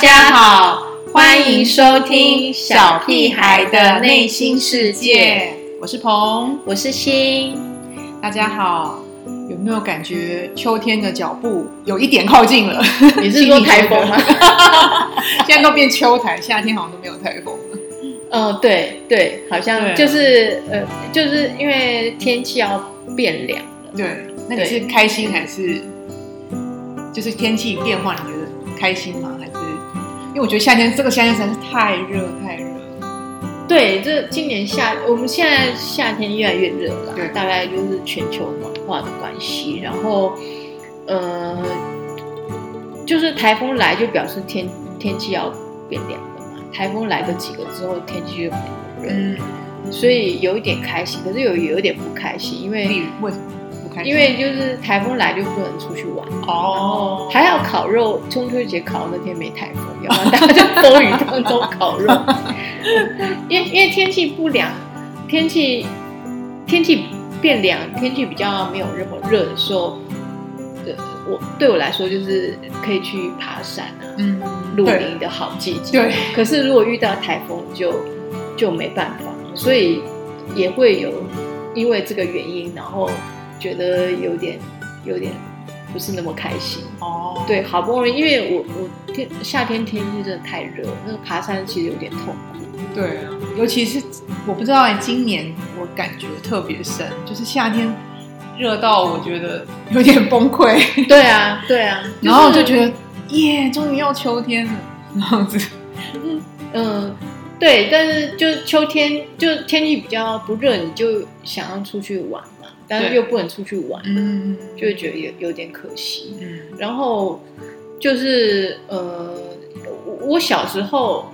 家好，欢迎收听《小屁孩的内心世界》。我是鹏，我是心。大家好，有没有感觉秋天的脚步有一点靠近了？你是说台风吗？现在都变秋台，夏天好像都没有台风了。哦，对对，好像就是呃，就是因为天气要变凉了。对，那你是开心还是就是天气变化？你觉得开心吗？因为我觉得夏天这个夏天实在是太热太热。对，这今年夏，我们现在夏天越来越热了，对，大概就是全球暖化的关系。然后，呃，就是台风来就表示天天气要变凉了嘛。台风来个几个之后，天气就变热，嗯，所以有一点开心，可是有有一点不开心，因为为什么？因为就是台风来就不能出去玩哦，还要烤肉。中秋节烤那天没台风，要不然大家就风雨当中烤肉。因为因为天气不凉，天气天气变凉，天气比较没有那么热的时候，对我来说就是可以去爬山啊，嗯，露营的好季节。对，可是如果遇到台风，就就没办法，所以也会有因为这个原因，然后。觉得有点有点不是那么开心哦。对，好不容易，因为我我天夏天天气真的太热，那个爬山其实有点痛苦。对啊，尤其是我不知道今年我感觉特别深，就是夏天热到我觉得有点崩溃。对啊，对啊，然后就觉得耶，终于要秋天了，这样子。嗯，对，但是就秋天就天气比较不热，你就想要出去玩。但是又不能出去玩，嗯，就会觉得有有点可惜。嗯，然后就是呃，我小时候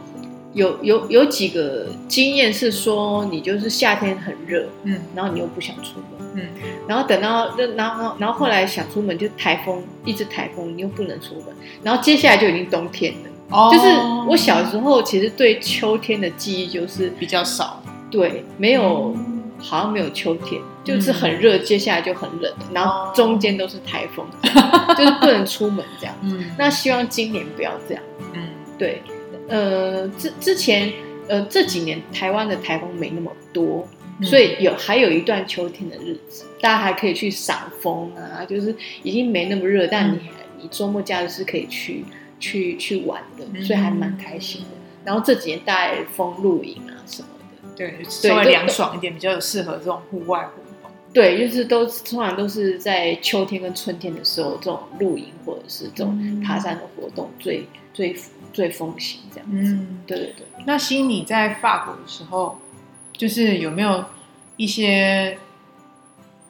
有有有几个经验是说，你就是夏天很热，嗯，然后你又不想出门，嗯，然后等到然后然后后来想出门就台风，一直台风，你又不能出门，然后接下来就已经冬天了。哦，就是我小时候其实对秋天的记忆就是比较少，对，没有。好像没有秋天，就是很热，接下来就很冷，然后中间都是台风，就是不能出门这样。嗯，那希望今年不要这样。嗯，对，呃，之之前呃这几年台湾的台风没那么多，所以有还有一段秋天的日子，大家还可以去赏枫啊，就是已经没那么热，但你你周末假日是可以去去去玩的，所以还蛮开心的。然后这几年带风露营啊什么。对，稍微凉爽一点，比较有适合这种户外活动。对，就是都通常都是在秋天跟春天的时候，这种露营或者是这种爬山的活动最最最风行这样子。嗯，对对对。那心你在法国的时候，就是有没有一些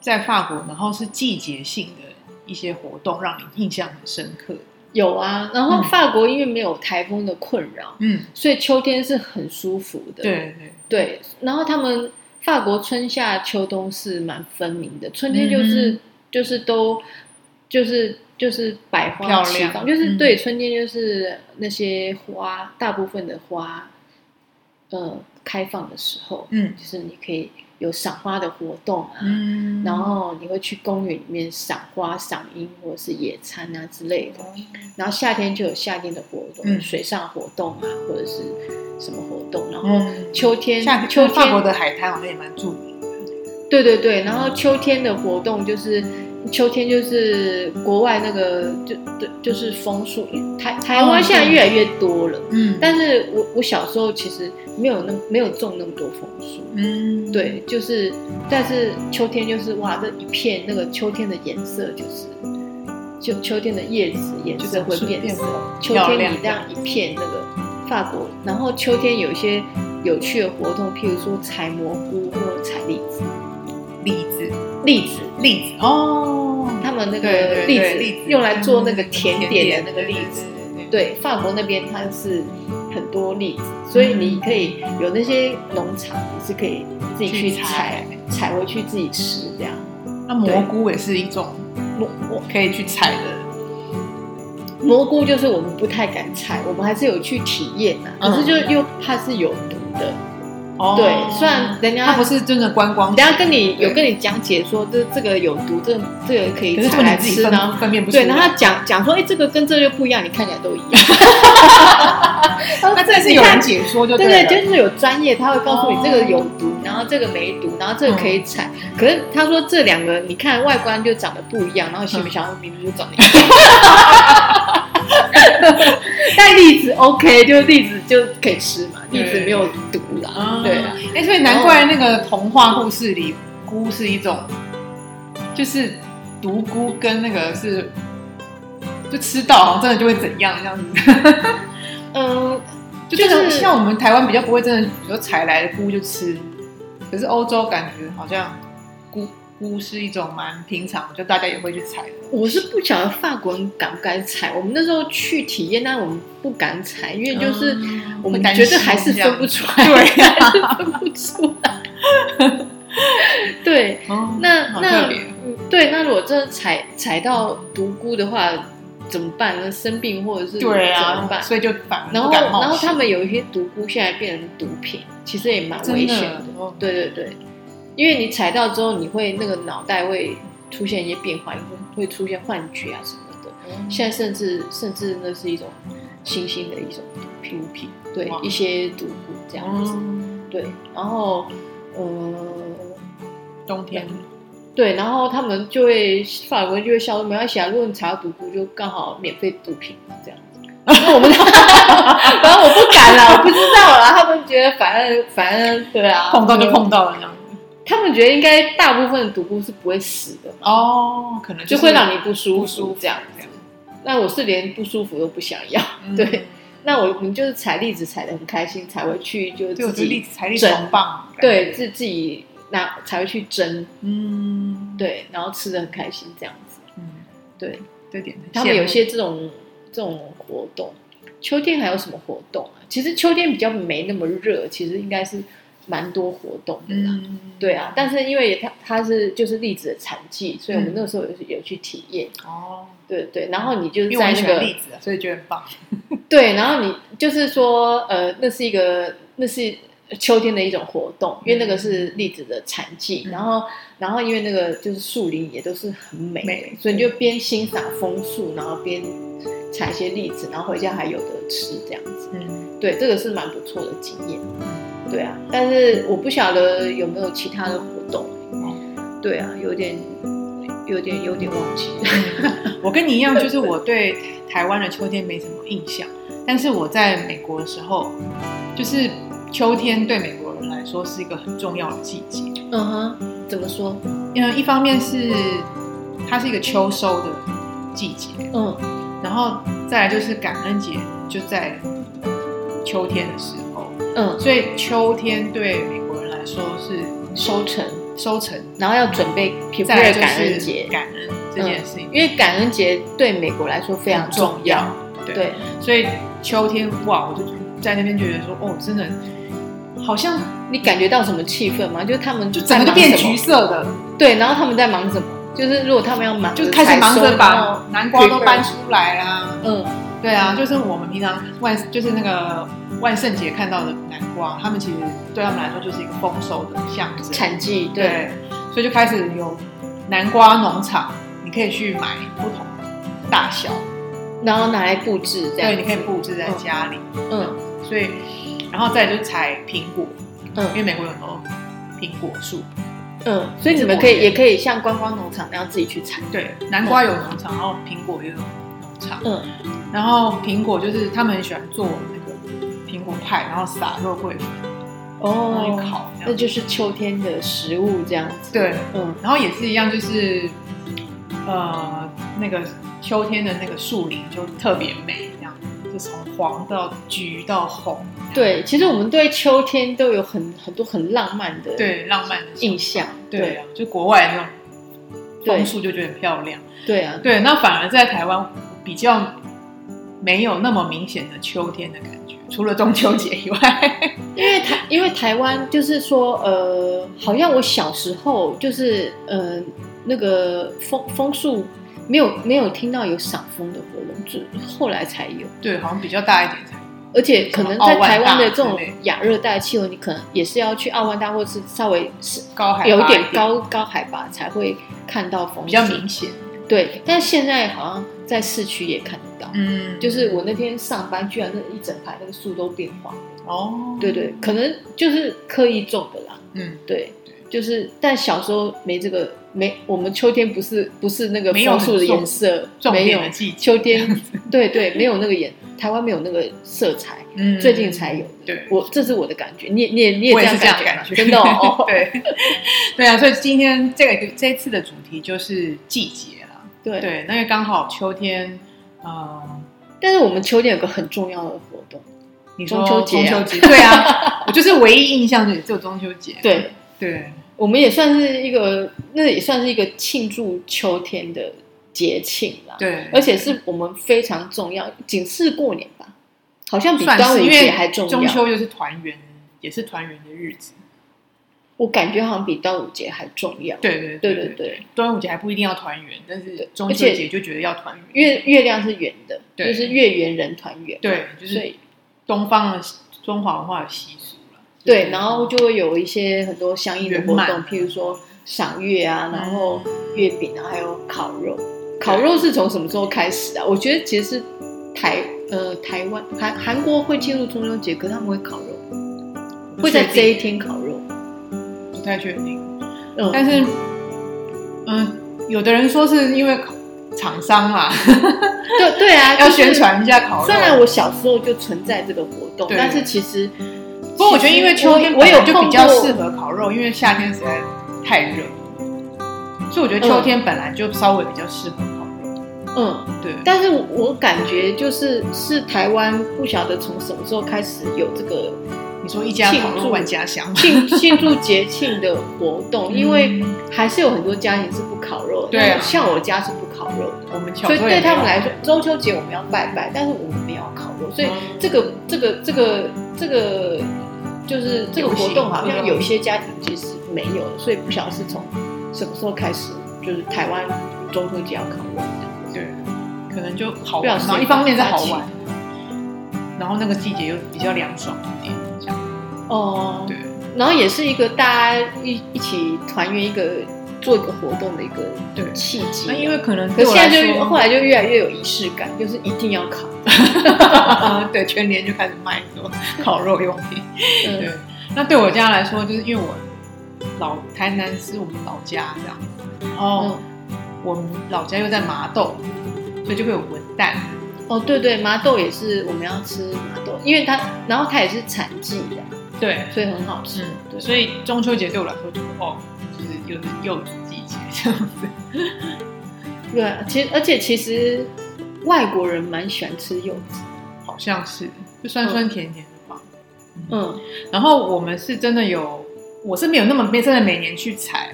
在法国，然后是季节性的一些活动，让你印象很深刻？有啊，然后法国因为没有台风的困扰，嗯，所以秋天是很舒服的。对对。对，然后他们法国春夏秋冬是蛮分明的，春天就是就是都就是就是百花齐放，就是对春天就是那些花，大部分的花，呃，开放的时候，嗯，就是你可以。有赏花的活动啊，然后你会去公园里面赏花、赏樱，或者是野餐啊之类的。然后夏天就有夏天的活动，水上活动啊，或者是什么活动。然后秋天，秋天法国的海滩好像也蛮著名的。对对对，然后秋天的活动就是。秋天就是国外那个，就对，就是枫树。台台湾现在越来越多了，嗯，但是我我小时候其实没有那没有种那么多枫树，嗯，对，就是，但是秋天就是哇，这一片那个秋天的颜色就是，就秋天的叶子颜色会变色。秋天你这样一片那个法国，然后秋天有一些有趣的活动，譬如说采蘑菇或采栗子，栗子，栗子。栗子哦，他们那个栗子用来做那个甜点的那个栗子，对，法国那边它是很多栗子，所以你可以有那些农场，你是可以自己去采，采回去自己吃这样。那蘑菇也是一种蘑，可以去采的。蘑菇就是我们不太敢采，我们还是有去体验的，可是就又怕是有毒的。对，虽然人家他不是真的观光，人家跟你有跟你讲解说这这个有毒，这这个可以采来吃呢，分辨不出。对，然后他讲讲说，哎，这个跟这个不一样，你看起来都一样。那这是有人解说就对对，就是有专业，他会告诉你这个有毒，然后这个没毒，然后这个可以采。可是他说这两个你看外观就长得不一样，然后心里想说明明就长得一样。但栗子 OK，就是栗子就可以吃嘛，栗子没有毒啦。对啊，哎，所以难怪那个童话故事里菇是一种，就是毒菇跟那个是，就吃到真的就会怎样这样子。嗯，就是像我们台湾比较不会真的，比如说采来的菇就吃，可是欧洲感觉好像菇。菇是一种蛮平常，就大家也会去采。我是不晓得法国人敢不敢采。我们那时候去体验，但我们不敢采，因为就是我们觉得还是分不出来，对，还是分不出来。对，那那对，那如果真的采采到毒菇的话，怎么办呢？生病或者是对，怎么办？所以就反然后然后他们有一些毒菇现在变成毒品，其实也蛮危险的。对对对。因为你踩到之后，你会那个脑袋会出现一些变化，会会出现幻觉啊什么的。现在甚至甚至那是一种新兴的一种毒品，对一些毒物这样子。对，然后呃，冬天对，然后他们就会法国人就会笑说没关系啊，如果你踩到毒菇，就刚好免费毒品这样子。我们 反正我不敢了，我不知道了。他们觉得反正反正对啊，碰到就碰到了这样。他们觉得应该大部分的毒菇是不会死的哦，可能就会让你不舒服这样子。那我是连不舒服都不想要，对。那我们就是采栗子采的很开心，才会去就自己蒸，对，自自己拿才会去蒸，嗯，对，然后吃的很开心这样子，嗯，对，这点他们有些这种这种活动，秋天还有什么活动啊？其实秋天比较没那么热，其实应该是。蛮多活动的啦，对啊，但是因为它它是就是栗子的产季，所以我们那时候有有去体验。哦，对对，然后你就是在那个栗子，所以觉得很棒。对，然后你就是说呃，那是一个那是秋天的一种活动，因为那个是栗子的产季，然后然后因为那个就是树林也都是很美，所以你就边欣赏枫树，然后边采一些栗子，然后回家还有的吃这样子。嗯，对，这个是蛮不错的经验。对啊，但是我不晓得有没有其他的活动。对啊，有点、有点、有点忘记。我跟你一样，就是我对台湾的秋天没什么印象。但是我在美国的时候，就是秋天对美国人来说是一个很重要的季节。嗯哼，怎么说？因为一方面是它是一个秋收的季节，嗯，然后再来就是感恩节就在秋天的时候。嗯，所以秋天对美国人来说是收成，收成，然后要准备皮肤的感恩节，感恩这件事情，因为感恩节对美国来说非常重要。对，所以秋天哇，我就在那边觉得说，哦，真的好像你感觉到什么气氛吗？就是他们就整个就变橘色的，对，然后他们在忙什么？就是如果他们要忙，就开始忙着把南瓜都搬出来啊，嗯。对啊，就是我们平常外就是那个万圣节看到的南瓜，他们其实对他们来说就是一个丰收的象征，产季对，所以就开始有南瓜农场，你可以去买不同大小，然后拿来布置，这样对，你可以布置在家里，嗯，所以然后再就采苹果，嗯，因为美国有很多苹果树，嗯，所以你们可以也可以像观光农场那样自己去采，对，南瓜有农场，然后苹果也有农场。嗯，然后苹果就是他们很喜欢做那个苹果派，然后撒肉桂粉，哦，烤，那就是秋天的食物这样子。对，嗯，然后也是一样，就是呃，那个秋天的那个树林就特别美，这样就从黄到橘到红。对，其实我们对秋天都有很很多很浪漫的对浪漫的印象。对啊，就国外那种枫树就觉得很漂亮。对啊，对，那反而在台湾。比较没有那么明显的秋天的感觉，除了中秋节以外，因为台因为台湾就是说，呃，好像我小时候就是呃那个枫枫树没有没有听到有赏枫的活动，就后来才有。对，好像比较大一点才有。而且可能在台湾的这种亚热带气候，你可能也是要去奥万大，或是稍微是高海有一点高高海拔才会看到风，比较明显。对，但现在好像在市区也看得到。嗯，就是我那天上班，居然那一整排那个树都变黄。哦，对对，可能就是刻意种的啦。嗯，对，就是，但小时候没这个。没，我们秋天不是不是那个枫树的颜色，没有秋天，对对，没有那个颜，台湾没有那个色彩，嗯，最近才有。对，我这是我的感觉，你你也你也这样感觉，真的哦。对，对啊，所以今天这个这次的主题就是季节了。对对，那刚好秋天，呃，但是我们秋天有个很重要的活动，你说中秋节？对啊，我就是唯一印象就只有中秋节。对对。我们也算是一个，那也算是一个庆祝秋天的节庆啦。对，而且是我们非常重要，仅次过年吧，好像比端午节还重要。中秋就是团圆，也是团圆的日子。我感觉好像比端午节还重要。对对对对对，端午节还不一定要团圆，但是中秋节就觉得要团圆。月月亮是圆的，就是月圆人团圆。对，就是东方的中华文化的习俗。对，然后就会有一些很多相应的活动，譬如说赏月啊，然后月饼啊，还有烤肉。烤肉是从什么时候开始啊？我觉得其实是台呃台湾韩韩国会进入中秋节，可是他们会烤肉，会在这一天烤肉。不太确定，嗯，但是嗯，有的人说是因为厂商嘛，对对啊，要宣传一下烤肉。虽然我小时候就存在这个活动，但是其实。不过我觉得，因为秋天我有就比较适合烤肉，因为夏天实在太热，所以我觉得秋天本来就稍微比较适合烤肉。嗯，对。但是我感觉就是是台湾不晓得从什么时候开始有这个，你说一家烤肉万家香，庆庆祝节庆的活动，因为还是有很多家庭是不烤肉，对，像我家是不烤肉的。我们所以对他们来说，中秋节我们要拜拜，但是我们没有烤肉，所以这个这个这个这个。就是这个活动好像有些家庭其实没有，所以不晓得是从什么时候开始，就是台湾中秋节要烤肉。对，可能就好玩嘛，一方面是好玩，然后那个季节又比较凉爽一点。哦，对，然后也是一个大家一一起团圆一个。做一个活动的一个对。契机，那因为可能，可现在就后来就越来越有仪式感，就是一定要烤，对，全年就开始卖很多烤肉用品。对，那对我家来说，就是因为我老台南是我们老家这样，然后我们老家又在麻豆，所以就会有文旦。哦，对对，麻豆也是我们要吃麻豆，因为它，然后它也是产季的，对，所以很好吃。对，所以中秋节对我来说就是哦。就是又是柚子季节这样子，对，其实而且其实外国人蛮喜欢吃柚子，好像是就酸酸甜甜的吧。嗯，然后我们是真的有，我是没有那么没真的每年去采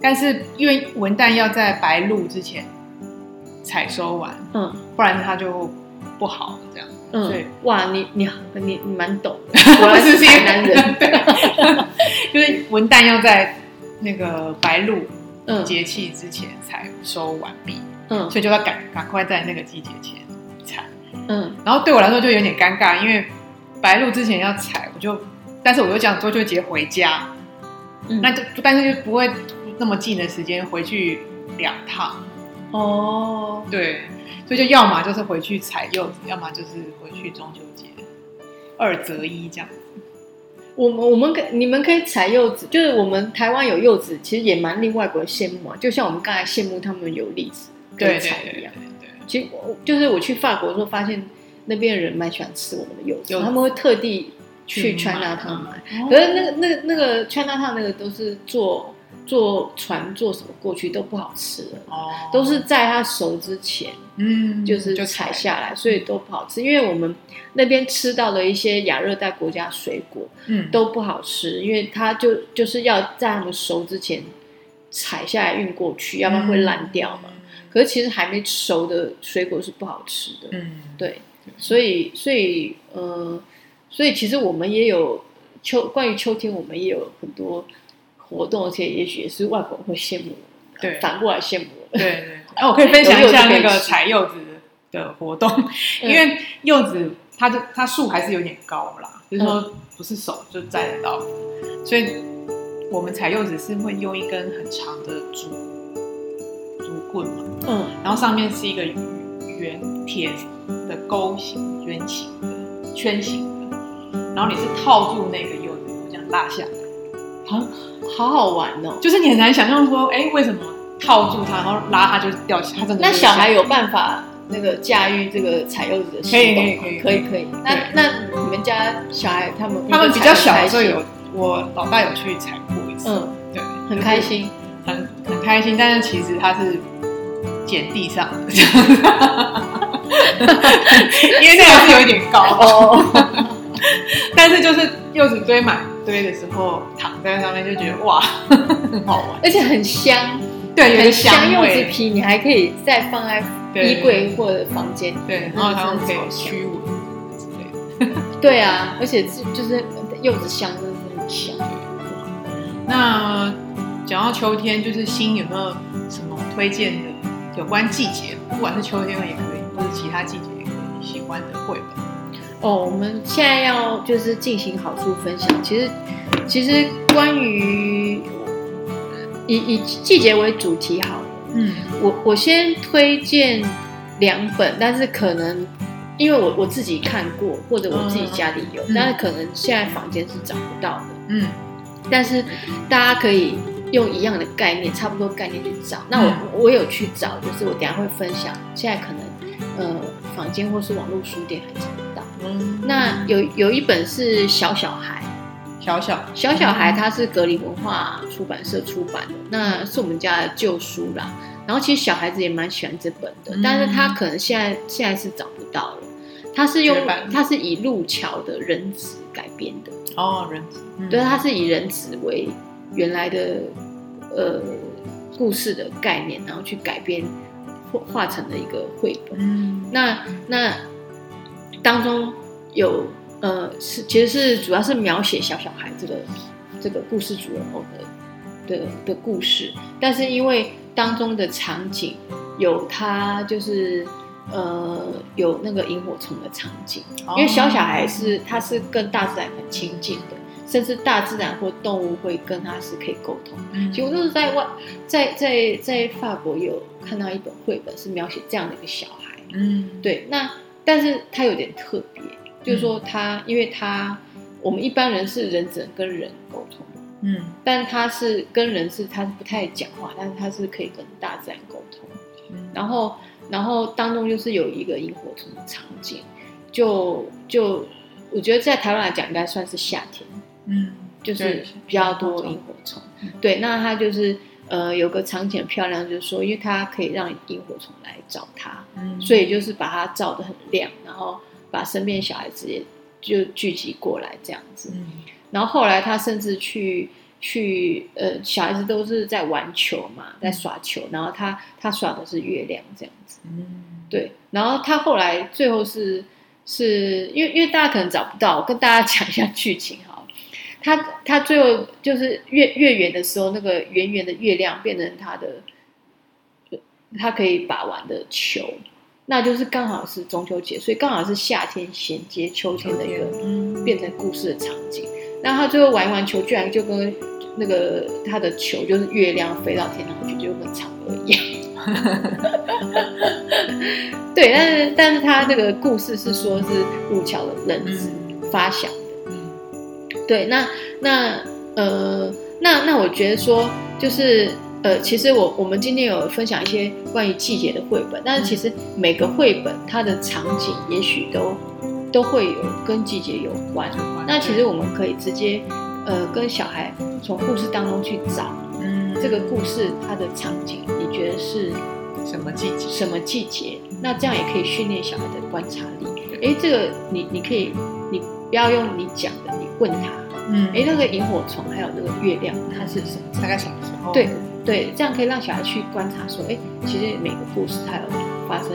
但是因为文旦要在白露之前采收完，嗯，不然它就不好这样。嗯，对，哇，你你你你蛮懂。的，果然是台南人，就是文旦要在。那个白露节气之前才收完毕，嗯，所以就要赶赶快在那个季节前采，嗯，然后对我来说就有点尴尬，因为白露之前要采，我就，但是我又讲中秋节回家，嗯，那就但是就不会那么近的时间回去两趟，哦，对，所以就要么就是回去采柚子，要么就是回去中秋节，二择一这样。我们我们可你们可以采柚子，就是我们台湾有柚子，其实也蛮令外国人羡慕啊。就像我们刚才羡慕他们有栗子可以采一样。对，其实就是我去法国的时候，发现那边的人蛮喜欢吃我们的柚子，他们会特地去 China Town 买。可是那个那个那个 China Town 那个都是做。坐船坐什么过去都不好吃的，哦，都是在它熟之前，嗯，就是就采下来，所以都不好吃。因为我们那边吃到的一些亚热带国家水果，嗯，都不好吃，因为它就就是要在它们熟之前采下来运过去，要不然会烂掉嘛。可是其实还没熟的水果是不好吃的，嗯，对，所以所以呃，所以其实我们也有秋关于秋天，我们也有很多。活动，而且也许也是外国人会羡慕，对，反过来羡慕。对对，那我可以分享一下那个采柚子的活动，因为柚子它的它树还是有点高啦，就是说不是手就摘得到，所以我们采柚子是会用一根很长的竹竹棍嘛，嗯，然后上面是一个圆铁的钩形、圆形的圈形的，然后你是套住那个柚子，这样拉下来，好好好玩哦，就是你很难想象说，哎，为什么套住它，然后拉它就掉下，它真的那小孩有办法？那个驾驭这个采柚子的可以可以可以。可以可以。那那你们家小孩他们他们比较小的时候有，我老大有去采过一次，嗯，对，很开心，很很开心。但是其实他是捡地上的，因为那个是有一点高。哦。但是就是柚子堆满堆的时候，躺在上面就觉得哇，很好玩，而且很香。对，有个香柚子皮，你还可以再放在。衣柜或者房间，对，然后它可以驱蚊之类的。对啊，而且就是柚子香，真的是很香。那讲到秋天，就是新有没有什么推荐的有关季节，不管是秋天也可以，或者其他季节也可以喜欢的绘本？哦，我们现在要就是进行好书分享。其实，其实关于以以季节为主题好。嗯，我我先推荐两本，但是可能因为我我自己看过，或者我自己家里有，但是可能现在房间是找不到的。嗯，但是大家可以用一样的概念，差不多概念去找。那我我有去找，就是我等下会分享。现在可能呃房间或是网络书店还找不到。嗯，那有有一本是小小孩。小小小小孩，他是格林文化出版社出版的，那是我们家的旧书啦。然后其实小孩子也蛮喜欢这本的，但是他可能现在现在是找不到了。他是用他是以路桥的人子改编的哦，人子对，他是以人子为原来的呃故事的概念，然后去改编画画成了一个绘本。嗯，那那当中有。呃，是其实是主要是描写小小孩这个这个故事主人公的的的故事，但是因为当中的场景有他就是呃有那个萤火虫的场景，因为小小孩是他是跟大自然很亲近的，甚至大自然或动物会跟他是可以沟通。其实我就是在外在在在法国有看到一本绘本是描写这样的一个小孩，嗯，对，那但是他有点特别。就是说，他因为他我们一般人是人只能跟人沟通，嗯，但他是跟人是他是不太讲话，但是他是可以跟大自然沟通。然后，然后当中就是有一个萤火虫的场景，就就我觉得在台湾来讲应该算是夏天，嗯，就是比较多萤火虫。对，那他就是呃有个场景很漂亮，就是说，因为它可以让萤火虫来找他，嗯，所以就是把它照得很亮，然后。把身边小孩子也就聚集过来这样子，然后后来他甚至去去呃，小孩子都是在玩球嘛，在耍球，然后他他耍的是月亮这样子，嗯，对，然后他后来最后是是因为因为大家可能找不到，我跟大家讲一下剧情哈，他他最后就是月月圆的时候，那个圆圆的月亮变成他的，他可以把玩的球。那就是刚好是中秋节，所以刚好是夏天衔接秋天的一个变成故事的场景。那他最后玩一玩球，居然就跟那个他的球就是月亮飞到天上去，就跟嫦娥一样。对，但是但是他这个故事是说是路桥的人子发想的。对，那那呃，那那我觉得说就是。呃，其实我我们今天有分享一些关于季节的绘本，但是其实每个绘本它的场景也许都都会有跟季节有关。那其实我们可以直接呃跟小孩从故事当中去找，嗯，这个故事它的场景你觉得是什么季节？什么季节？那这样也可以训练小孩的观察力。哎，这个你你可以你不要用你讲的，你问他，嗯，哎，那个萤火虫还有那个月亮，它是什么？大概什么时候？对。对，这样可以让小孩去观察，说，哎，其实每个故事它有发生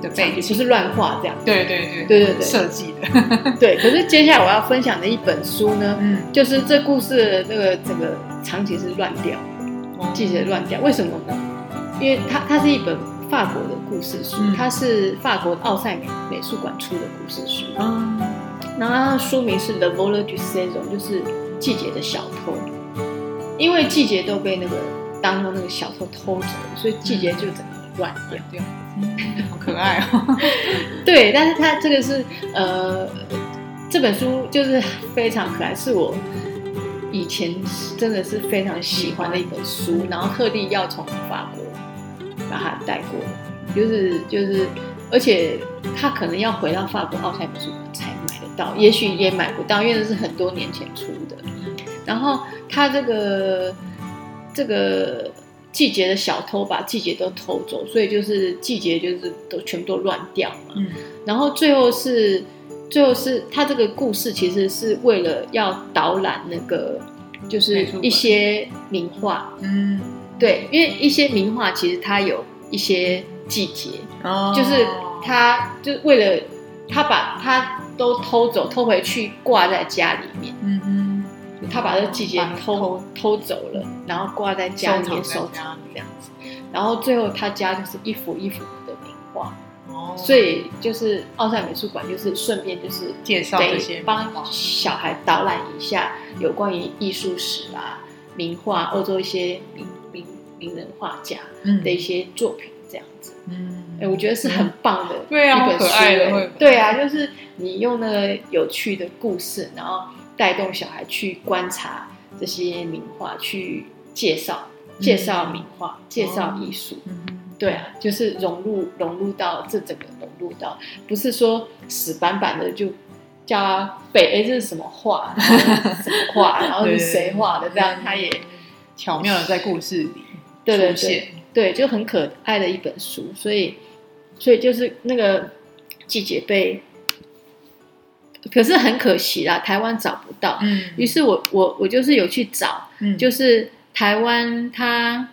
的背景，不是乱画这样。对对对对对对，设计的。对，可是接下来我要分享的一本书呢，嗯，就是这故事的那个整个场景是乱掉，季节乱掉，为什么呢？因为它它是一本法国的故事书，它是法国奥赛美美术馆出的故事书。嗯，然后它的书名是《The Vol du Saison》，就是季节的小偷。因为季节都被那个当中那个小偷偷走了，所以季节就整个乱掉。好可爱哦。对，但是它这个是呃，这本书就是非常可爱，是我以前真的是非常喜欢的一本书，然后特地要从法国把它带过来，就是就是，而且他可能要回到法国奥赛美术馆才到，也许也买不到，因为那是很多年前出的。然后他这个这个季节的小偷把季节都偷走，所以就是季节就是都全部都乱掉嘛。嗯。然后最后是最后是他这个故事其实是为了要导览那个就是一些名画。嗯。对，因为一些名画其实它有一些季节，哦就是他就为了他把他都偷走偷回去挂在家里面。嗯嗯。他把这季节偷偷。走了，然后挂在家里面收藏这样子，然后最后他家就是一幅一幅的名画，哦，所以就是奥赛美术馆就是顺便就是介绍这些，帮小孩导览一下有关于艺术史啊、名画、欧洲一些名名名人画家的一些作品这样子，嗯，哎，我觉得是很棒的，对啊，可爱的，对啊，就是你用那个有趣的故事，然后。带动小孩去观察这些名画，去介绍介绍名画，介绍艺术。对啊，就是融入融入到这整个融入到，不是说死板板的就叫他背哎这是什么画，什么画，然后是谁画的，这样他也巧妙的在故事里对对对对，就很可爱的一本书。所以所以就是那个季节被。可是很可惜啦，台湾找不到。嗯，于是我我我就是有去找，嗯，就是台湾它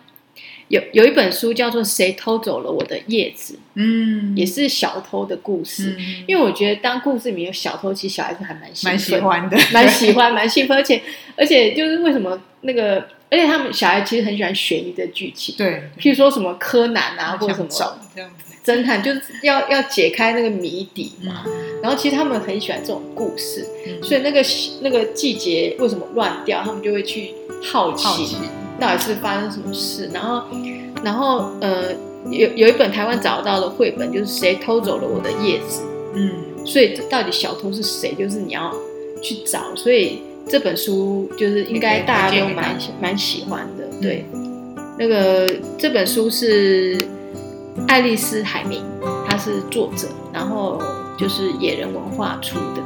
有有一本书叫做《谁偷走了我的叶子》，嗯，也是小偷的故事。因为我觉得当故事里面有小偷，其实小孩子还蛮蛮喜欢的，蛮喜欢蛮兴奋，而且而且就是为什么那个，而且他们小孩其实很喜欢悬疑的剧情，对，譬如说什么柯南啊，或者什么这样子。侦探就是要要解开那个谜底嘛，然后其实他们很喜欢这种故事，所以那个那个季节为什么乱掉，他们就会去好奇到底是发生什么事。然后，然后呃，有有一本台湾找到的绘本，就是谁偷走了我的叶子？嗯，所以到底小偷是谁？就是你要去找。所以这本书就是应该大家都蛮蛮喜欢的。对，那个这本书是。爱丽丝海明，他是作者，然后就是野人文化出的，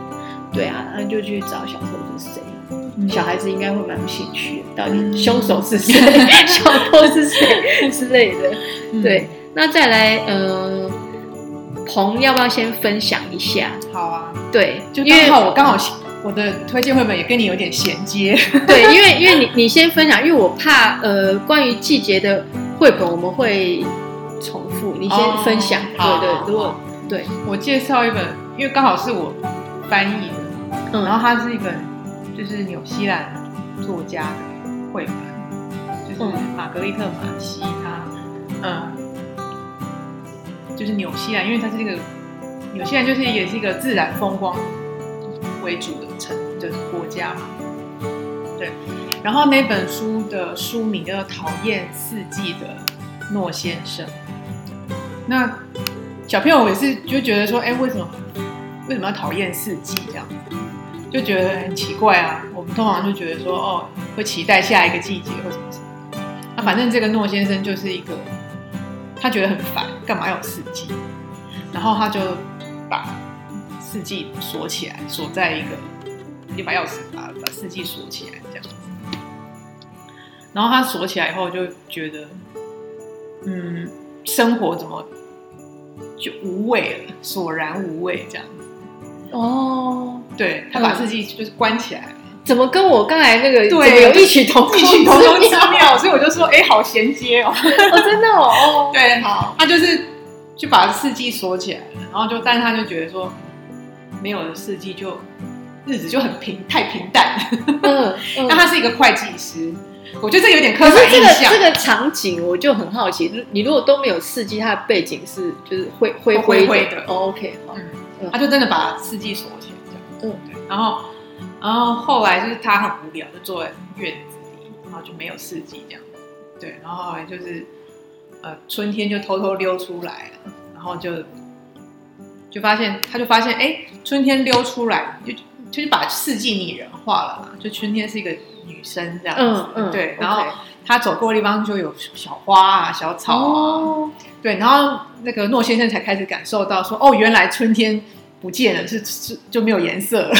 对啊，然后就去找小偷是谁，小孩子应该会蛮有兴趣，到底凶手是谁，小偷是谁 之类的，对，那再来，呃，鹏要不要先分享一下？好啊，对，就刚好我刚好我的推荐绘本也跟你有点衔接，对，因为因为你你先分享，因为我怕呃关于季节的绘本我们会。你先分享。对对，如果对我介绍一本，因为刚好是我翻译的，然后它是一本就是纽西兰作家的绘本，就是玛格丽特马西，他嗯，就是纽西兰，因为它是这个纽西兰就是也是一个自然风光为主的城就是国家嘛，对。然后那本书的书名叫做《讨厌四季的诺先生》。那小朋友也是就觉得说，哎，为什么为什么要讨厌四季这样？就觉得很奇怪啊。我们通常就觉得说，哦，会期待下一个季节或什么什么。那反正这个诺先生就是一个，他觉得很烦，干嘛要有四季？然后他就把四季锁起来，锁在一个一把钥匙把把四季锁起来这样。然后他锁起来以后就觉得，嗯，生活怎么？就无味了，索然无味这样子。哦，对他把自己就是关起来了，怎么跟我刚才那个对有异曲同异曲同工之妙？所以我就说，哎，好衔接哦。哦，真的哦。对，好，他就是就把四季锁起来了，然后就，但是他就觉得说，没有了四季就日子就很平，太平淡。嗯，那他是一个会计师，我觉得这有点刻板印象。这个这个场景我就很好奇，你如果都没有四季，它的背景是就是灰灰灰灰的。OK，嗯，他就真的把四季锁起来，这样。嗯，对。然后，然后后来就是他很无聊，就坐在院子里，然后就没有四季这样。对，然后后来就是呃春天就偷偷溜出来了，然后就就发现他就发现哎春天溜出来就。就是把四季拟人化了嘛，就春天是一个女生这样子，嗯嗯，对，然后她走过的地方就有小花啊、小草啊，对，然后那个诺先生才开始感受到说，哦，原来春天不见了，是是就没有颜色了，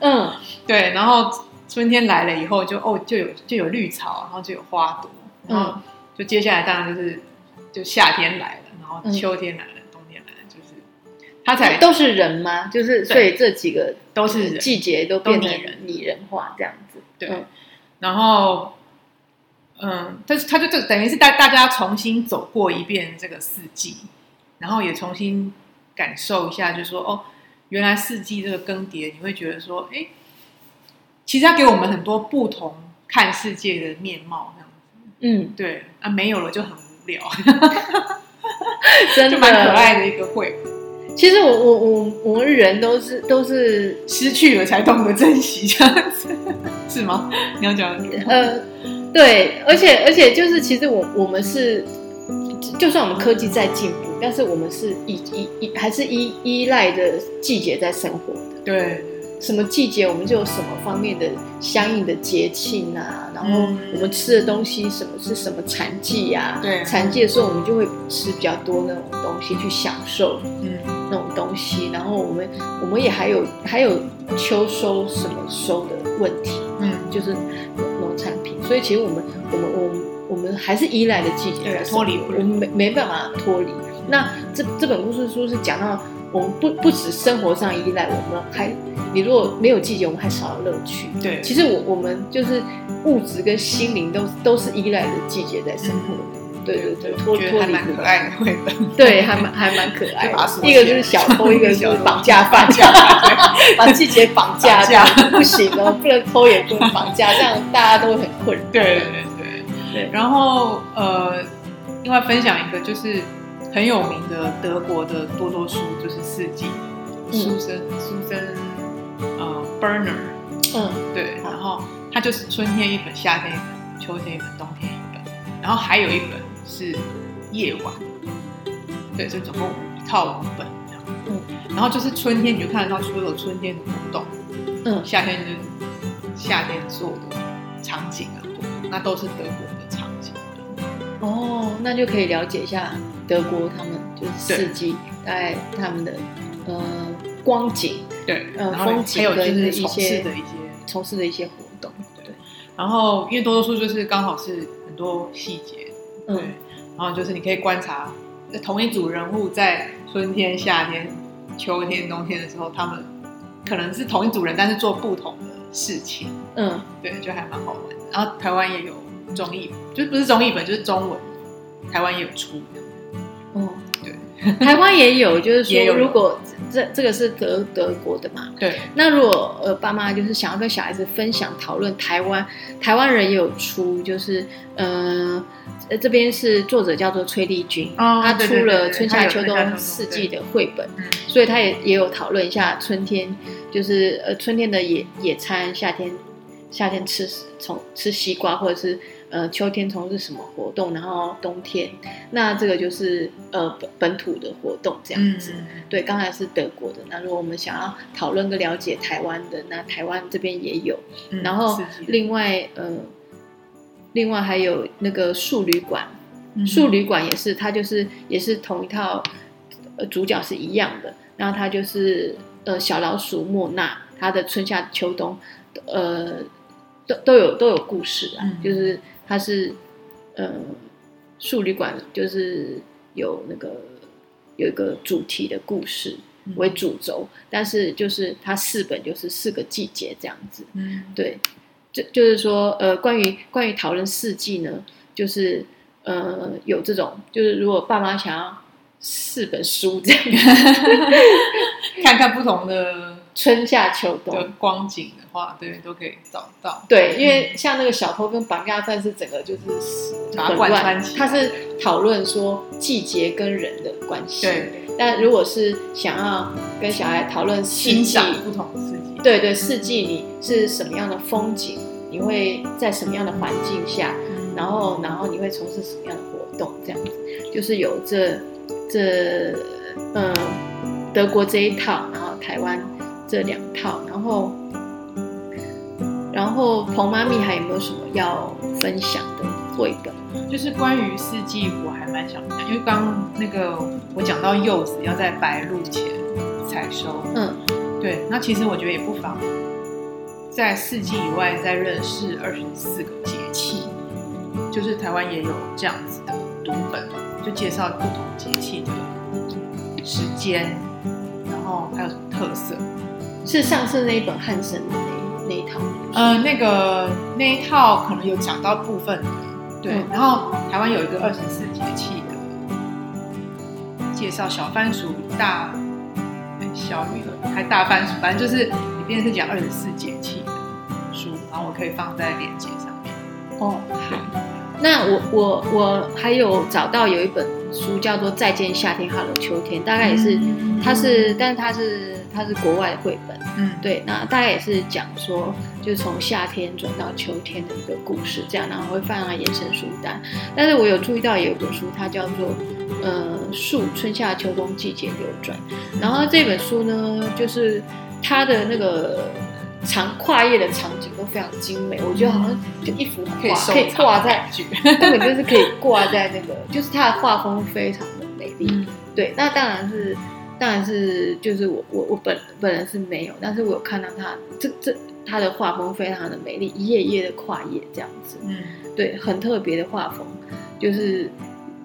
嗯，对，然后春天来了以后，就哦就有就有绿草，然后就有花朵，然后就接下来当然就是就夏天来了，然后秋天来了。他才都是人吗？就是所以这几个都是季节都变成拟人化这样子。对，然后嗯，但是他就这等于是带大家重新走过一遍这个四季，然后也重新感受一下，就是说哦，原来四季这个更迭，你会觉得说，哎，其实他给我们很多不同看世界的面貌这样子。嗯，对啊，没有了就很无聊，真的 蛮可爱的一个绘本。其实我我我我们人都是都是失去了才懂得珍惜这样子，是吗？你要讲呃，对，而且而且就是其实我我们是，就算我们科技在进步，但是我们是依依依还是依依赖着季节在生活的，对。什么季节我们就有什么方面的相应的节庆啊，然后我们吃的东西什么是什么产季呀？对，产季的时候我们就会吃比较多那种东西去享受，嗯，那种东西。然后我们我们也还有还有秋收什么收的问题，嗯，就是农产品。所以其实我们我们我们我们还是依赖的季节，脱离不了，我们没没办法脱离。那这这本故事书是讲到。我们不不止生活上依赖，我们还你如果没有季节，我们还少了乐趣。对，其实我我们就是物质跟心灵都都是依赖着季节在生活。对对对，脱脱离可爱的绘本。对，还蛮还蛮可 爱。一个就是小 偷，一个就是绑架犯，把季节绑架这样不行哦，不能偷也不能绑架，这样大家都会很困扰。对对对对。然后呃，另外分享一个就是。很有名的德国的多多书就是四季，苏森苏森呃 Burner，嗯。对，然后它就是春天一本，夏天一本，秋天一本，冬天一本，然后还有一本是夜晚，对，就总共一套五本这样，嗯，然后就是春天你就看得到所有春天的活动，嗯，夏天就是夏天所有的场景啊，那都是德国的场景，哦，那就可以了解一下。德国他们就是四季，大概他们的呃光景，对，呃风景跟一些的一些从事的一些活动，对。然后因为多多数就是刚好是很多细节，对。然后就是你可以观察同一组人物在春天、夏天、秋天、冬天的时候，他们可能是同一组人，但是做不同的事情，嗯，对，就还蛮好玩。然后台湾也有综艺，就不是综艺本，就是中文，台湾也有出。哦，对，台湾也有，就是说，如果这这个是德德国的嘛，对，那如果呃爸妈就是想要跟小孩子分享讨论台湾，台湾人也有出，就是呃这边是作者叫做崔丽君，他出了春夏秋冬四季的绘本，所以他也也有讨论一下春天，就是呃春天的野野餐，夏天夏天吃从吃西瓜或者是。呃，秋天从事什么活动？然后冬天，那这个就是呃本本土的活动这样子。对，刚才是德国的。那如果我们想要讨论跟了解台湾的，那台湾这边也有。然后另外呃，另外还有那个树旅馆，树旅馆也是，它就是也是同一套，呃，主角是一样的。然后它就是呃小老鼠莫娜，它的春夏秋冬，呃，都都有都有故事啊，就是。它是，呃，树旅馆就是有那个有一个主题的故事为主轴，但是就是它四本就是四个季节这样子，嗯，对，就就是说，呃，关于关于讨论四季呢，就是呃有这种，就是如果爸妈想要四本书这样，看看不同的春夏秋冬的光景的话，对，都可以找到。对，因为像那个小偷跟绑架犯是整个就是很乱，他是讨论说季节跟人的关系。对。但如果是想要跟小孩讨论四季不同的四季，对对，四季你是什么样的风景，你会在什么样的环境下，然后然后你会从事什么样的活动，这样子就是有这这嗯德国这一套，然后台湾这两套，然后然后彭妈咪还有没有什么要分享的绘本？就是关于四季，我还蛮想讲，因为刚那个我讲到柚子要在白露前采收，嗯，对，那其实我觉得也不妨在四季以外再认识二十四个节气，就是台湾也有这样子的读本，就介绍不同节气的时间，然后还有什么特色，是上次那一本汉森的那那一套，呃，那个那一套可能有讲到部分。对，然后台湾有一个二十四节气的介绍，小番薯大小雨还大番薯，反正就是里面是讲二十四节气的书，然后我可以放在链接上面。哦，好，那我我我还有找到有一本书叫做《再见夏天，Hello 秋天》，大概也是，它是，但是它是它是国外的绘本，嗯，对，那大概也是讲说。就是从夏天转到秋天的一个故事，这样，然后会放上延伸书单。但是我有注意到有一本书，它叫做《呃树春夏秋冬季节流转》。然后这本书呢，就是它的那个长跨页的场景都非常精美，我觉得好像就一幅画可以挂在，根本就是可以挂在那个，就是它的画风非常的美丽。对，那当然是，当然是，就是我我我本本人是没有，但是我有看到他这这。他的画风非常的美丽，一页一页的跨页这样子，嗯，对，很特别的画风，就是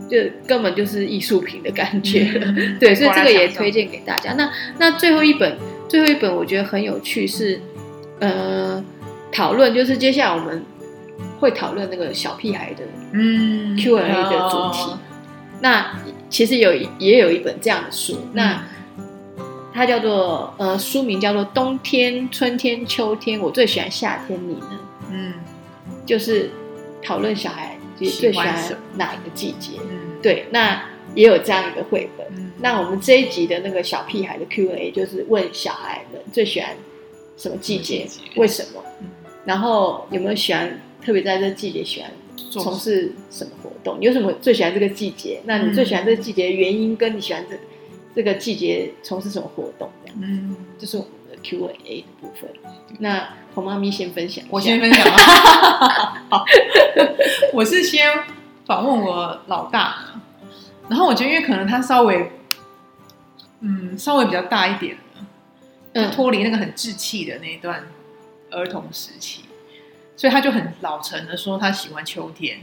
就根本就是艺术品的感觉，对，所以这个也推荐给大家。那那最后一本，最后一本我觉得很有趣，是呃讨论，就是接下来我们会讨论那个小屁孩的嗯 Q&A 的主题。那其实有也有一本这样的书，那。它叫做呃，书名叫做冬天、春天、秋天，我最喜欢夏天，你呢？嗯，就是讨论小孩最喜欢哪一个季节？嗯，对，那也有这样一个绘本。那我们这一集的那个小屁孩的 Q&A 就是问小孩们最喜欢什么季节？为什么？然后有没有喜欢特别在这季节喜欢从事什么活动？你有什么最喜欢这个季节？那你最喜欢这个季节的原因跟你喜欢这？这个季节从事什么活动？这样，嗯，这是我们的 Q&A 的部分。那红妈咪先分享，我先分享啊。好，我是先访问我老大，然后我觉得因为可能他稍微，嗯，稍微比较大一点嗯，脱离那个很稚气的那一段儿童时期，所以他就很老成的说他喜欢秋天。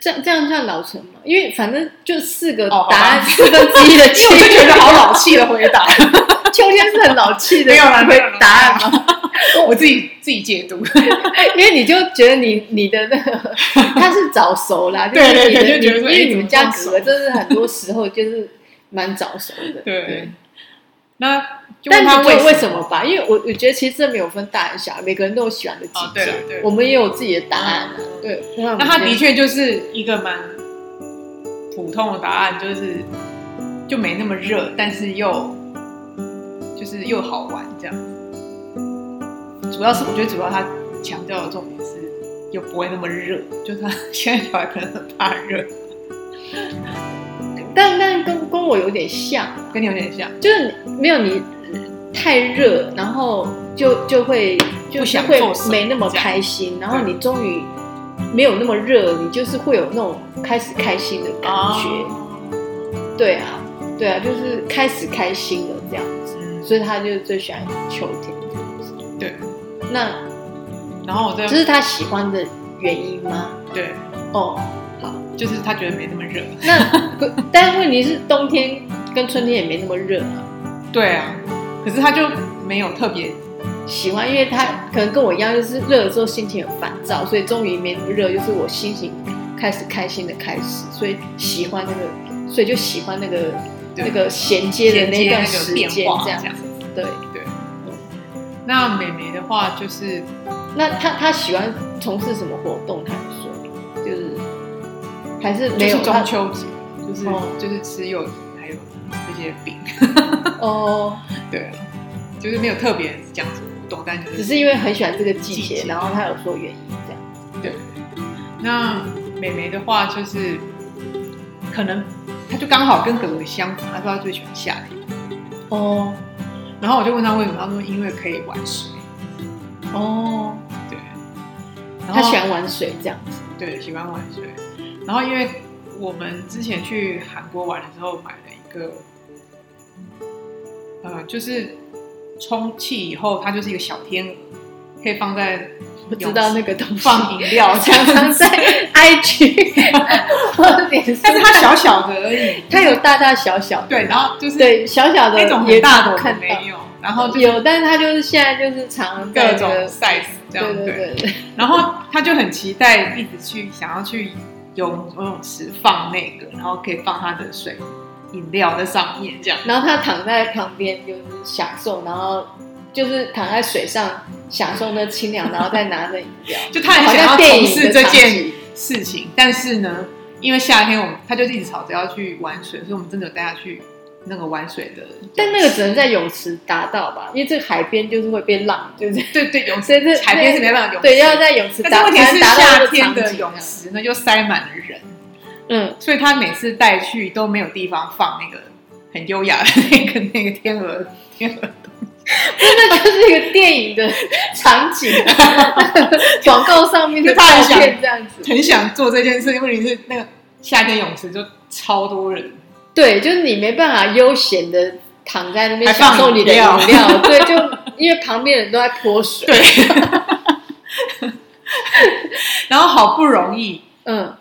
这样这样算老成吗？因为反正就四个答案，四分之一的气，就觉得好老气的回答。秋天是很老气的，没有回答案吗？我自己自己解读，因为你就觉得你你的那个 他是早熟啦，对对对，就觉得因为你们家哥哥真是很多时候就是蛮早熟的，对。那但他为为什么吧？因为我我觉得其实这没有分大小，每个人都有喜欢的季节，我们也有自己的答案。对，那他的确就是一个蛮普通的答案，就是就没那么热，但是又就是又好玩这样。主要是我觉得主要他强调的重点是又不会那么热，就他 现在小孩可能很怕热。但但跟跟我有点像，跟你有点像，就是没有你太热，然后就就会就会没那么开心，然后你终于没有那么热，你就是会有那种开始开心的感觉。对啊，对啊，就是开始开心了这样子，所以他就最喜欢秋天这样子。对，那然后我这是他喜欢的原因吗？对，哦。就是他觉得没那么热，那但问题是冬天跟春天也没那么热啊。对啊，可是他就没有特别喜欢，因为他可能跟我一样，就是热的时候心情很烦躁，所以终于没那么热，就是我心情开始开心的开始，所以喜欢那个，所以就喜欢那个那个衔接的那段时间这样子。对对，那美眉的话就是，那她她喜欢从事什么活动？她还是没有中秋节，就是就是吃柚子，还有这些饼。哦，对啊，就是没有特别讲什么活动，但只是因为很喜欢这个季节，然后他有说原因这样。对，那美眉的话就是，可能她就刚好跟哥哥相反，她说她最喜欢夏天。哦。然后我就问他为什么，他说因为可以玩水。哦，对，他喜欢玩水这样子。对，喜欢玩水。然后因为我们之前去韩国玩的时候买了一个，呃，就是充气以后它就是一个小天鹅，可以放在。不知道那个东西。放饮料，常常在 IG，但是它小小的而已，它有大大小小，对，然后就是对小小的那种很大的看没有，然后有，但是它就是现在就是常各种 size 这样对对对，然后他就很期待一直去想要去游游泳池放那个，然后可以放他的水饮料在上面这样，然后他躺在旁边就是享受，然后。就是躺在水上享受那清凉，然后再拿着饮料，就他很想要从事这件事情。但是呢，因为夏天我们他就一直吵着要去玩水，所以我们真的带他去那个玩水的。但那个只能在泳池达到吧，因为这个海边就是会被浪，就是对对泳池是海边是没办法泳，对要在泳池。但是问题是夏天的泳池那，就塞满了人，嗯，所以他每次带去都没有地方放那个很优雅的那个那个天鹅天鹅。真的就是一个电影的场景，广告上面的照片这样子，很想做这件事。因为你是那个夏天泳池，就超多人。对，就是你没办法悠闲的躺在那边享受你的饮料。对，就因为旁边人都在泼水。对。然后好不容易，嗯，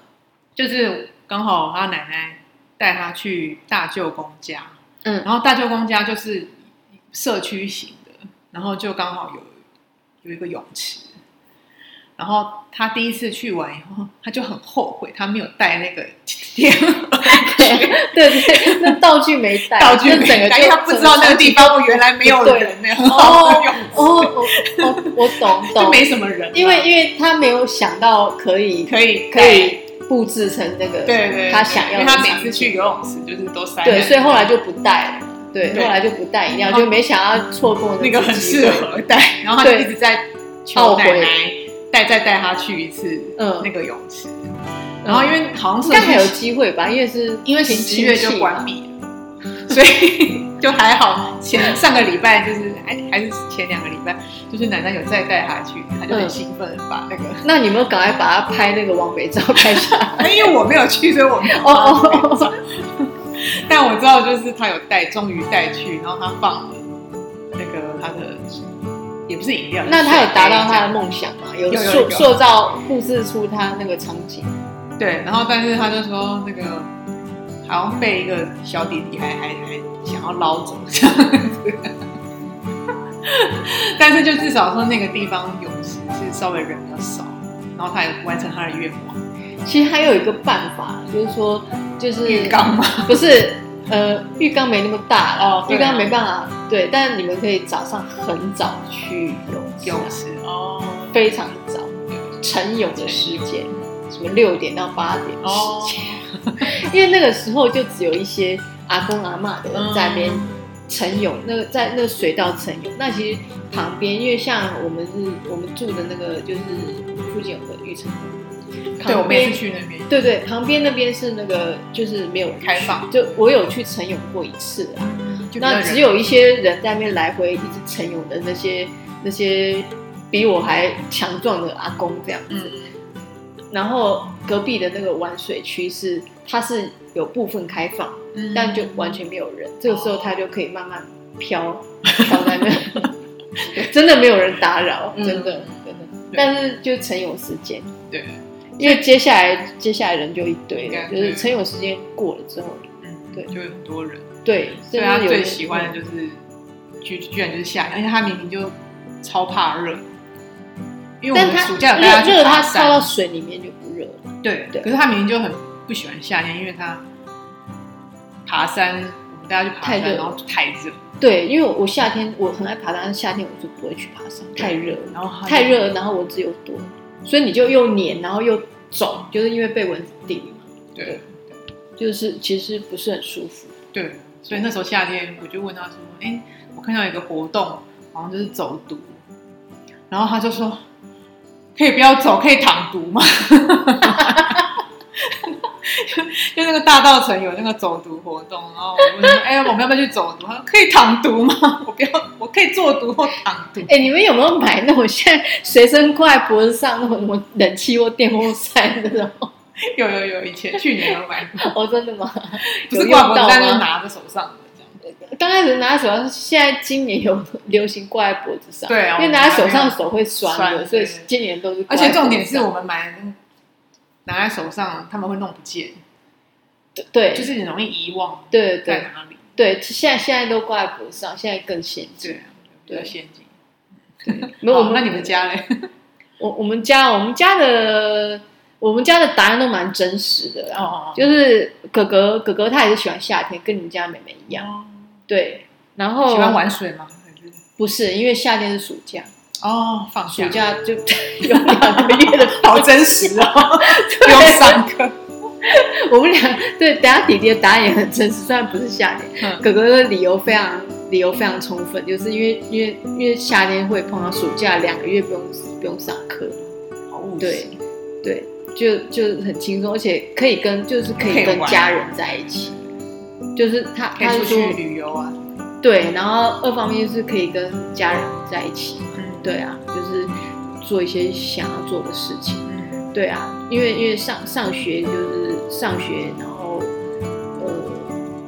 就是刚好他奶奶带他去大舅公家，嗯，然后大舅公家就是。社区型的，然后就刚好有有一个泳池，然后他第一次去完以后，他就很后悔，他没有带那个天鹅，对对，那道具没带，道具没带，因为他不知道那个地方我原来没有人，哦哦哦，我懂 懂，就没什么人，因为因为他没有想到可以可以可以布置成那个，对对，他想要，因为他每次去游泳池就是都塞，对，所以后来就不带了。对，后来就不带饮料，就没想要错过那个很适合带，然后他就一直在求奶奶带再带他去一次，嗯，那个泳池。然后因为好像是应该还有机会吧，因为是因为十月就关闭了，所以就还好。前上个礼拜就是还还是前两个礼拜，就是奶奶有再带他去，他就很兴奋把那个。那你们赶快把他拍那个往北照拍下来，因为我没有去，所以我没有哦。但我知道，就是他有带，终于带去，然后他放了那个他的，也不是饮料。那他有达到他的梦想吗？有塑塑造、布置出他那个场景。对，然后但是他就说，那个好像被一个小弟弟还还还想要捞走这样子。但是就至少说那个地方泳池是稍微人比较少，然后他也完成他的愿望。其实还有一个办法，就是说。就是浴缸吗？不是，呃，浴缸没那么大哦，浴缸没办法。对，但你们可以早上很早去泳泳池哦，非常早，晨泳的时间，什么六点到八点时间，因为那个时候就只有一些阿公阿妈的人在那边晨泳，那个在那个水道晨泳。那其实旁边，因为像我们是我们住的那个，就是附近有个浴场。对，我每次去那边。对对，旁边那边是那个，就是没有开放。就我有去晨泳过一次啊，那只有一些人在那边来回一直晨泳的那些那些比我还强壮的阿公这样子。然后隔壁的那个玩水区是它是有部分开放，但就完全没有人。这个时候他就可以慢慢飘 飘在那，真的没有人打扰，真的真的。但是就晨泳时间，对。因为接下来接下来人就一堆了，就是撑泳时间过了之后，嗯，对，就有很多人。对，所以他最喜欢的就是，居居然就是夏天，而且他明明就超怕热，因为我们暑假有带他去爬山，到水里面就不热了。对对，可是他明明就很不喜欢夏天，因为他爬山，我们大家去爬山，然后太热。对，因为我夏天我很爱爬山，夏天我就不会去爬山，太热，然后太热，然后蚊子又多，所以你就又黏，然后又肿，就是因为被蚊子叮嘛。对，就是其实不是很舒服。对，所以那时候夏天我就问他说：“哎，我看到一个活动，好像就是走读。”然后他就说：“可以不要走，可以躺读吗？” 就那个大道城有那个走读活动，然后我问：“哎，我们要不要去走读？”他说：“可以躺读吗？我不要，我可以坐读或躺读。”哎，你们有没有买那种现在随身挂在脖子上那种什么冷气或电风扇那种？有有有，以前去年有买过。哦，真的吗？不是挂脖子上，就拿在手上。刚开始拿在手上，现在今年有流行挂在脖子上，对啊，因为拿在手上手会酸的，所以今年都是。而且重点是我们买拿在手上，他们会弄不见。对，就是你容易遗忘。对在哪里？对，现在现在都挂在脖子上，现在更先进，比较先进。没有，那你们家嘞？我我们家，我们家的。我们家的答案都蛮真实的，哦，就是哥哥哥哥他也是喜欢夏天，跟你们家妹妹一样，对，然后喜欢玩水吗？不是，因为夏天是暑假。哦，放暑假就 有两个月的，好真实哦，不用上课。我们俩对，等下弟弟的答案也很真实，虽然不是夏天，哥哥的理由非常理由非常充分，就是因为因为因为夏天会碰到暑假两个月不用不用上课，好务实，对对。就就很轻松，而且可以跟就是可以跟家人在一起，就是他他出去旅游啊，对，然后二方面是可以跟家人在一起，嗯，对啊，就是做一些想要做的事情，嗯，对啊，因为因为上上学就是上学，然后呃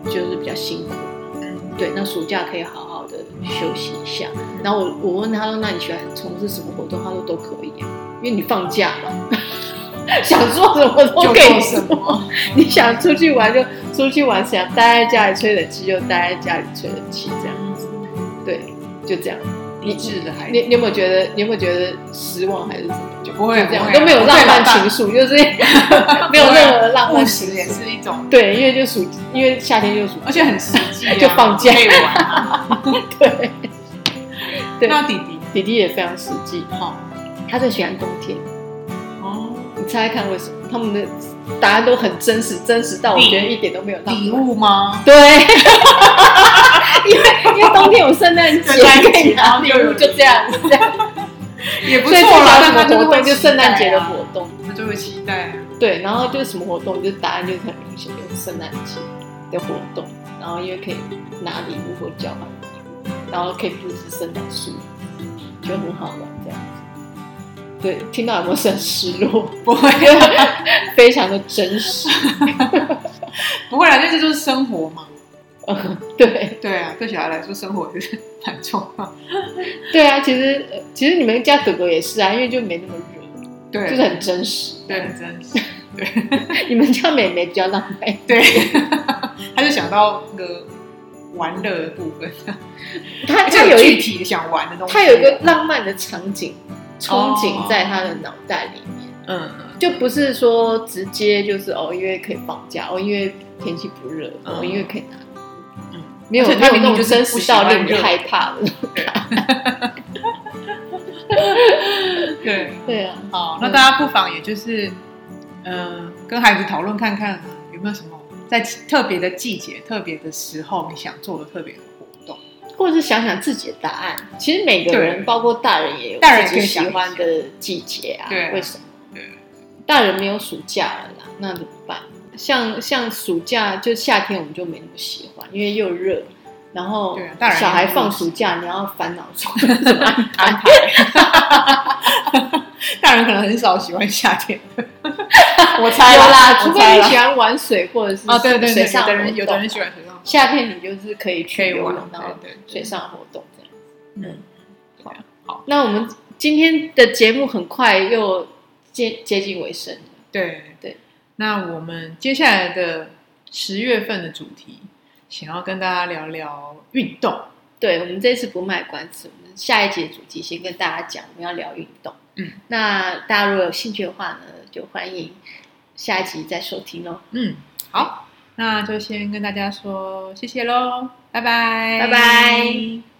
就是比较辛苦，嗯，对，那暑假可以好好的休息一下。然后我我问他说，那你喜欢从事什么活动？他说都可以，因为你放假嘛。想做什么都可以做，你想出去玩就出去玩，想待在家里吹冷气就待在家里吹冷气，这样子，对，就这样。理智的孩子，你你有没有觉得？你有没有觉得失望还是什么？就不会这样，都没有浪漫情愫，就是没有任何浪漫。情也是一种对，因为就暑，因为夏天就暑，而且很实际，就放假可以玩。对，对。那弟弟弟弟也非常实际，哈，他最喜欢冬天。猜猜看为什么？他们的答案都很真实，真实到我觉得一点都没有礼物吗？对，因为因为冬天有圣诞节可以拿礼物，就这样，这样也不错啦。什么活动就圣诞节的活动，他就会期待。对，然后就是什么活动，就答案就是很明显，就是圣诞节的活动。然后因为可以拿礼物或交换礼物，然后可以布置圣诞树，觉得很好玩。对，听到有没有很失落？不会，非常的真实。不会啦，因为这就是生活嘛。嗯，对，对啊，对小孩来说，生活就是很重要。对啊，其实其实你们家狗狗也是啊，因为就没那么热，对，就是很真实，对，很真实。对，你们家妹妹比较浪漫，对，他就想到那个玩乐的部分，他他有具体想玩的东西，他有一个浪漫的场景。憧憬在他的脑袋里面，嗯，就不是说直接就是哦，因为可以放假，哦，因为天气不热，哦，因为可以拿，嗯，没有，他有那种真实到令你害怕的，对。对啊，好，那大家不妨也就是，嗯，跟孩子讨论看看有没有什么在特别的季节、特别的时候，你想做的特别。或者是想想自己的答案，其实每个人，包括大人，也有自己喜欢的季节啊。对，为什么？对大人没有暑假了啦，那怎么办？像像暑假，就夏天，我们就没那么喜欢，因为又热。然后小孩放暑假，你要烦恼怎么 安排。大人可能很少喜欢夏天。我猜有啦，除非你喜欢玩水，或者是啊，对对对，有的人，有的人喜欢水上。夏天你就是可以去游泳，然后水上活动这样。嗯，好，好。那我们今天的节目很快又接接近尾声。对对。那我们接下来的十月份的主题，想要跟大家聊聊运动。对，我们这次不卖关子，我们下一节主题先跟大家讲，我们要聊运动。嗯。那大家如果有兴趣的话呢，就欢迎下一集再收听哦。嗯，好。那就先跟大家说谢谢喽，拜拜，拜拜。